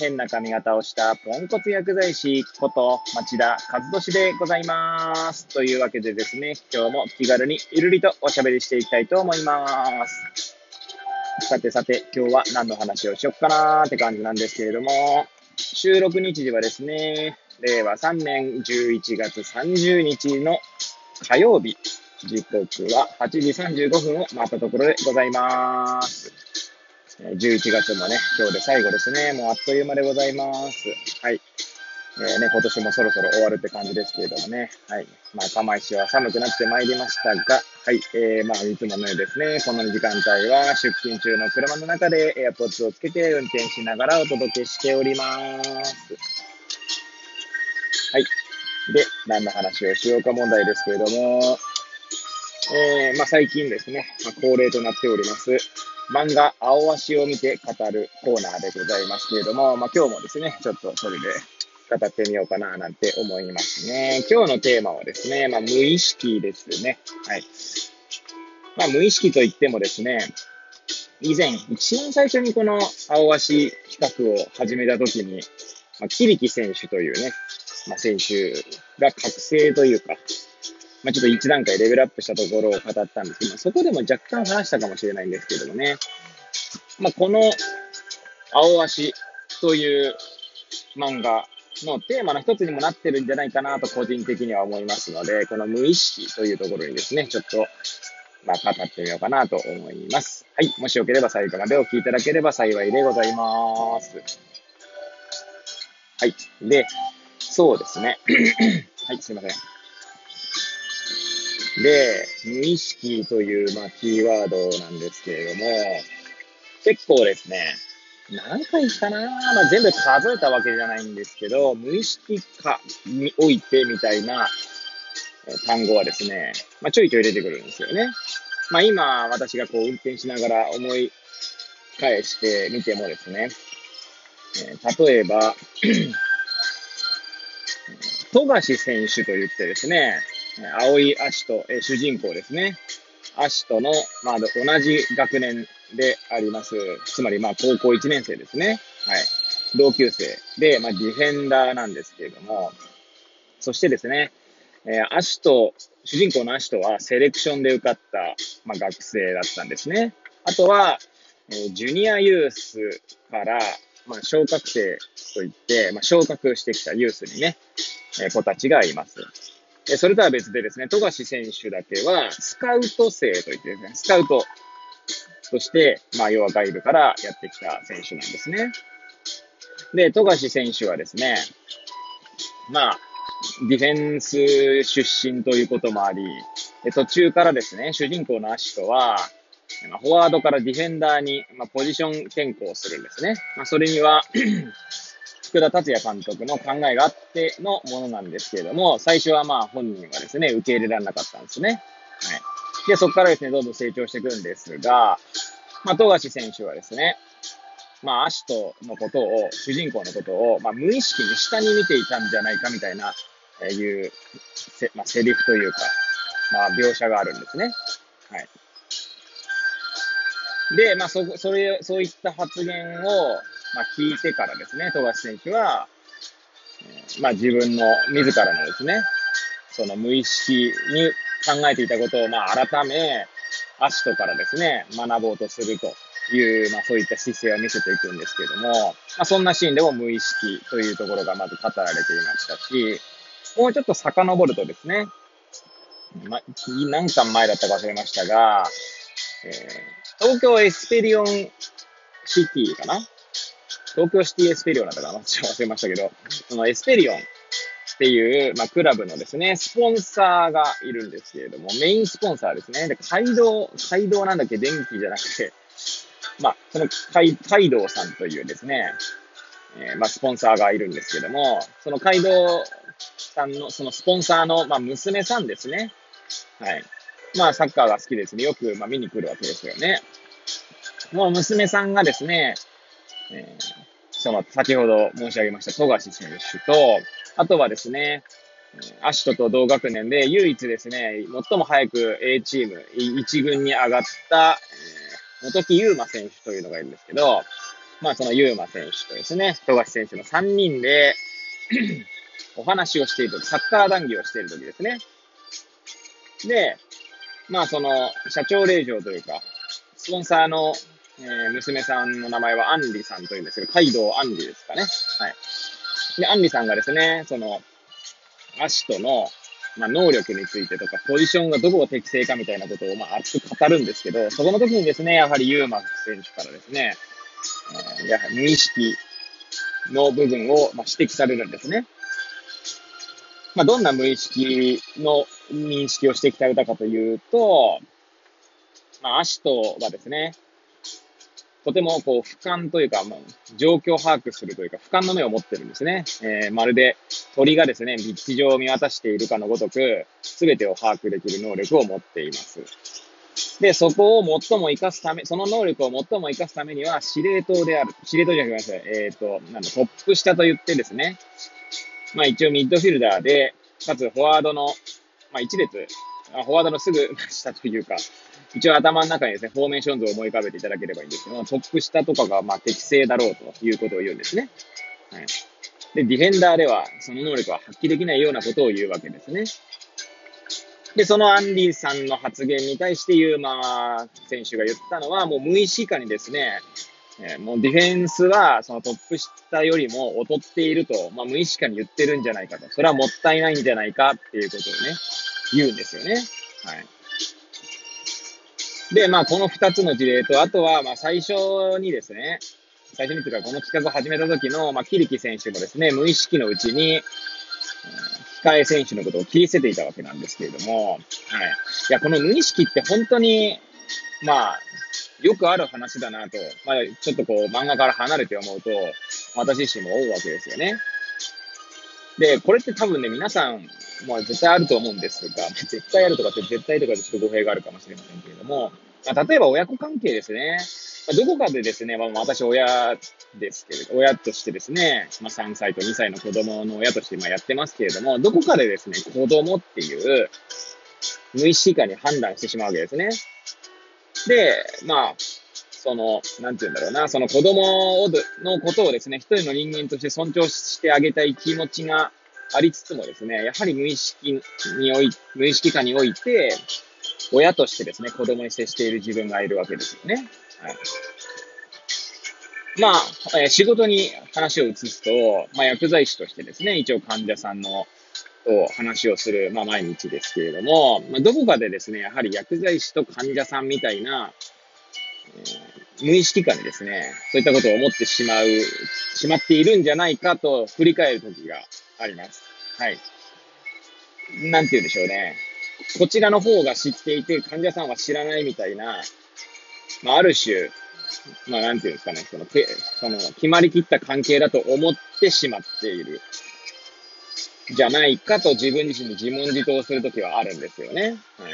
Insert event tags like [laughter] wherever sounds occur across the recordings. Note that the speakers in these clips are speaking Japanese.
変な髪型をしたポンコツ薬剤師こと町田和俊でございます。というわけでですね、今日も気軽にゆるりとおしゃべりしていきたいと思います。さてさて、今日は何の話をしよっかなーって感じなんですけれども、収録日時はですね、令和3年11月30日の火曜日、時刻は8時35分を回ったところでございます。11月もね、今日で最後ですね。もうあっという間でございます。はい。えー、ね、今年もそろそろ終わるって感じですけれどもね。はい。まあ、釜石は寒くなってまいりましたが、はい。えー、まあ、いつものようにですね、この時間帯は出勤中の車の中でエアポッツをつけて運転しながらお届けしております。はい。で、何の話をしようか問題ですけれども、えー、まあ、最近ですね、まあ、恒例となっております、漫画、青足を見て語るコーナーでございますけれども、まあ、今日もですね、ちょっとそれで語ってみようかななんて思いますね。今日のテーマはですね、まあ、無意識ですね。はい。まあ、無意識といってもですね、以前、一番最初にこの青足企画を始めたときに、まあ、キリキ選手というね、まあ、選手が覚醒というか、まあ、ちょっと一段階レベルアップしたところを語ったんですけど、そこでも若干話したかもしれないんですけどもね。まあ、この青足という漫画のテーマの一つにもなってるんじゃないかなと個人的には思いますので、この無意識というところにですね、ちょっと、まあ、語ってみようかなと思います。はい。もしよければ最後までお聞きいただければ幸いでございます。はい。で、そうですね。[clears throat] はい、すいません。で、無意識という、まあ、キーワードなんですけれども、結構ですね、何回かな、まあ、全部数えたわけじゃないんですけど、無意識化においてみたいな単語はですね、まあ、ちょいちょい出てくるんですよね。まあ、今、私がこう運転しながら思い返してみてもですね、えー、例えば、[clears throat] 富樫選手と言ってですね、青い足と、え、主人公ですね。足との、まあ、同じ学年であります。つまり、まあ、高校1年生ですね。はい。同級生で、まあ、ディフェンダーなんですけれども、そしてですね、えー、足と、主人公の足とはセレクションで受かった、まあ、学生だったんですね。あとは、えー、ジュニアユースから、まあ、昇格生といって、まあ、昇格してきたユースにね、えー、子たちがいます。それとは別でですね、富樫選手だけは、スカウト生といってですね、スカウトとして、まあ、要は外部からやってきた選手なんですね。で、富樫選手はですね、まあ、ディフェンス出身ということもあり、途中からですね、主人公のアシトは、フォワードからディフェンダーに、まあ、ポジション転向するんですね。まあ、それには福田達也監督の考えがあってのものなんですけれども、最初はまあ本人はですね、受け入れられなかったんですね。はい。で、そこからですね、どんどん成長していくんですが、まあ、富樫選手はですね、まあ、アシトのことを、主人公のことを、まあ、無意識に下に見ていたんじゃないかみたいな、えー、いう、せ、まあ、セリフというか、まあ、描写があるんですね。はい。で、まあ、そ、それ、そういった発言を、まあ、聞いてからですね、富樫選手は、まあ、自分の、自らのですね、その無意識に考えていたことを、まあ、改め、アシトからですね、学ぼうとするという、まあ、そういった姿勢を見せていくんですけども、まあ、そんなシーンでも無意識というところがまず語られていましたし、もうちょっと遡るとですね、ま、何巻前だったか忘れましたが、えー、東京エスペリオンシティかな東京シティエスペリオンだったかなちょっと忘れましたけど、そのエスペリオンっていう、まあ、クラブのですね、スポンサーがいるんですけれども、メインスポンサーですね。で、街道、街道なんだっけ、電気じゃなくて、まあ、その街、街道さんというですね、えー、まあ、スポンサーがいるんですけども、その街道さんの、そのスポンサーの、まあ、娘さんですね。はい。まあ、サッカーが好きですね。よく、まあ、見に来るわけですよね。もう娘さんがですね、えー、その、先ほど申し上げました、富樫選手と、あとはですね、アシトと同学年で唯一ですね、最も早く A チーム、1軍に上がった、え、元木優馬選手というのがいるんですけど、まあその優馬選手とですね、富樫選手の3人で [clears throat] お話をしていると、サッカー談義をしているとですね。で、まあその社長令嬢というか、スポンサーの、えー、娘さんの名前はアンリさんというんですけど、カイドウアンリですかね。はい。で、アンリさんがですね、その、アシトの、まあ、能力についてとか、ポジションがどこが適正かみたいなことを、まあ、熱く語るんですけど、そこの時にですね、やはりユーマ選手からですね、えー、やはり無意識の部分を、まあ、指摘されるんですね。まあ、どんな無意識の認識を指摘されたかというと、まあ、アシトはですね、とてもこう俯瞰というか、もう状況を把握するというか、俯瞰の目を持ってるんですね。えー、まるで鳥がですね、立地上を見渡しているかのごとく、すべてを把握できる能力を持っています。で、そこを最も活かすため、その能力を最も活かすためには、司令塔である。司令塔じゃなくて、えっ、ー、と、なんだ、トップ下と言ってですね、まあ一応ミッドフィルダーで、かつフォワードの、まあ一列、フォワードのすぐ下というか、一応頭の中にですね、フォーメーション図を思い浮かべていただければいいんですけど、トップ下とかがま適正だろうということを言うんですね。はい。で、ディフェンダーではその能力は発揮できないようなことを言うわけですね。で、そのアンディさんの発言に対してユーマ選手が言ったのは、もう無意識化にですね、えー、もうディフェンスはそのトップ下よりも劣っていると、まあ、無意識化に言ってるんじゃないかと。それはもったいないんじゃないかっていうことをね、言うんですよね。はい。で、まあ、この二つの事例と、あとは、まあ、最初にですね、最初にというか、この企画を始めた時の、まあ、キリキ選手もですね、無意識のうちに、控え選手のことを切り捨てていたわけなんですけれども、はい。いや、この無意識って本当に、まあ、よくある話だなと、まあ、ちょっとこう、漫画から離れて思うと、私自身も思うわけですよね。で、これって多分ね、皆さん、まあ絶対あると思うんですが、絶対あるとかって絶対とかでちょっと語弊があるかもしれませんけれども、まあ、例えば親子関係ですね。まあ、どこかでですね、まあ、私親ですけれど、親としてですね、まあ、3歳と2歳の子供の親として今やってますけれども、どこかでですね、子供っていう無意識化に判断してしまうわけですね。で、まあ、その、なんて言うんだろうな、その子供のことをですね、一人の人間として尊重してあげたい気持ちがありつつもですね、やはり無意識におい、無意識化において、親としてですね、子供に接している自分がいるわけですよね。はい。まあ、えー、仕事に話を移すと、まあ、薬剤師としてですね、一応患者さんの、と話をする、まあ、毎日ですけれども、まあ、どこかでですね、やはり薬剤師と患者さんみたいな、えー、無意識化にですね、そういったことを思ってしまう、しまっているんじゃないかと振り返る時があります。はい。なんて言うんでしょうね。こちらの方が知っていて、患者さんは知らないみたいな、まあ、ある種、まあ、なんていうんですかね、その、けその、決まりきった関係だと思ってしまっている、じゃないかと自分自身に自問自答するときはあるんですよね。はい。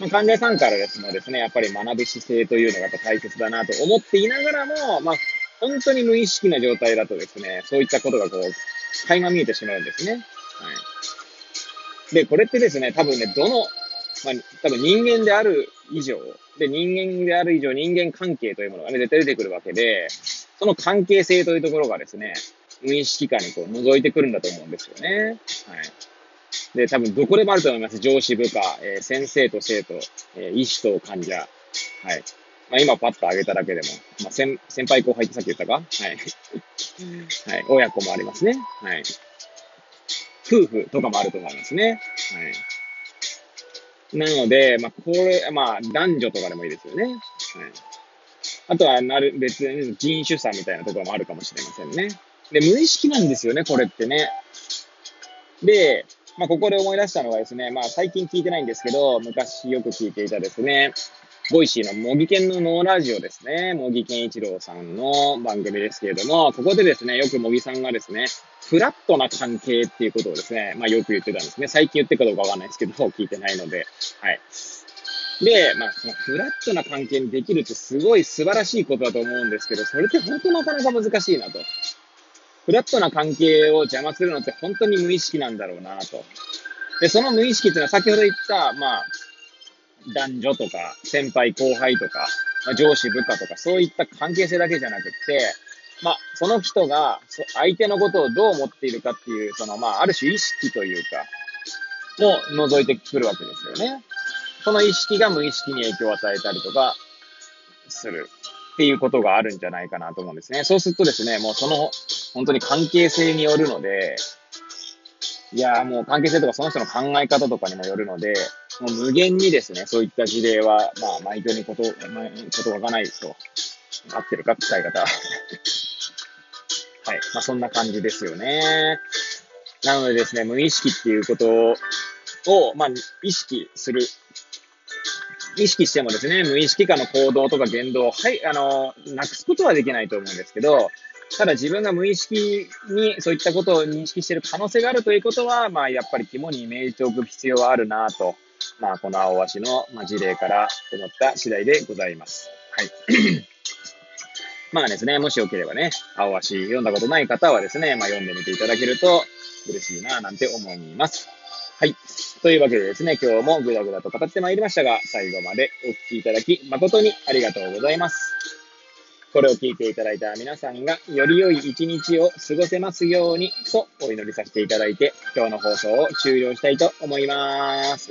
まあ、患者さんからですもですね、やっぱり学ぶ姿勢というのがやっぱ大切だなと思っていながらも、まあ、本当に無意識な状態だとですね、そういったことがこう、垣間見えてしまうんですね。はい。で、これってですね、多分ね、どの、まあ、多分人間である以上、で、人間である以上、人間関係というものがね、絶対出てくるわけで、その関係性というところがですね、無意識化にこう覗いてくるんだと思うんですよね。はい。で、多分どこでもあると思います。上司部下、えー、先生と生徒、えー、医師と患者。はい。まあ今パッと挙げただけでも、まあ先先輩後輩ってさっき言ったか？はい。はい。親子もありますね。はい。夫婦とかもあると思いますね。はい。なので、まあ、これ、まあ、男女とかでもいいですよね。はい。あとは、なる、別に人種差みたいなところもあるかもしれませんね。で、無意識なんですよね、これってね。で、まあ、ここで思い出したのはですね、まあ、最近聞いてないんですけど、昔よく聞いていたですね、 Voicyの茂木健の脳ラジオですね。茂木健一郎さんの番組ですけれども、ここでですね、よく茂木さんがですね、フラットな関係っていうことをですね、まあよく言ってたんですね。最近言ってるかどうかわかんないですけど、聞いてないので、はい。で、まあ、そのフラットな関係にできるってすごい素晴らしいことだと思うんですけど、それって本当なかなか難しいなと。フラットな関係を邪魔するのって本当に無意識なんだろうなと。で、その無意識っていうのは先ほど言った、まあ、男女とか、先輩後輩とか、まあ、上司部下とか、そういった関係性だけじゃなくて、まあ、その人が、相手のことをどう思っているかっていう、その、まあ、ある種意識というか、も覗いてくるわけですよね。その意識が無意識に影響を与えたりとか、するっていうことがあるんじゃないかなと思うんですね。そうするとですね、もうその、本当に関係性によるので、いやもう関係性とかその人の考え方とかにもよるので、もう無限にですね、そういった事例は、まあ、毎度にこと、まあ、ことがないと、合ってるか、伝え方。はい。まあ、そんな感じですよね。なのでですね、無意識っていうことを、まあ、意識する。意識してもですね、無意識化の行動とか言動を、はい、あの、なくすことはできないと思うんですけど、ただ自分が無意識にそういったことを認識している可能性があるということは、まあ、やっぱり肝に銘じておく必要はあるなとまあ、この青鷲の、ま事例から思った次第でございます。はい。[clears throat] まあですね、もしよければね、青鷲読んだことない方はですね、まあ、読んでみていただけると嬉しいな、なんて思います。はい。というわけでですね、今日もぐだぐだと語ってまいりましたが、最後までお聞きいただき誠にありがとうございます。これを聞いていただいた皆さんが、より良い一日を過ごせますように、とお祈りさせていただいて、今日の放送を終了したいと思います。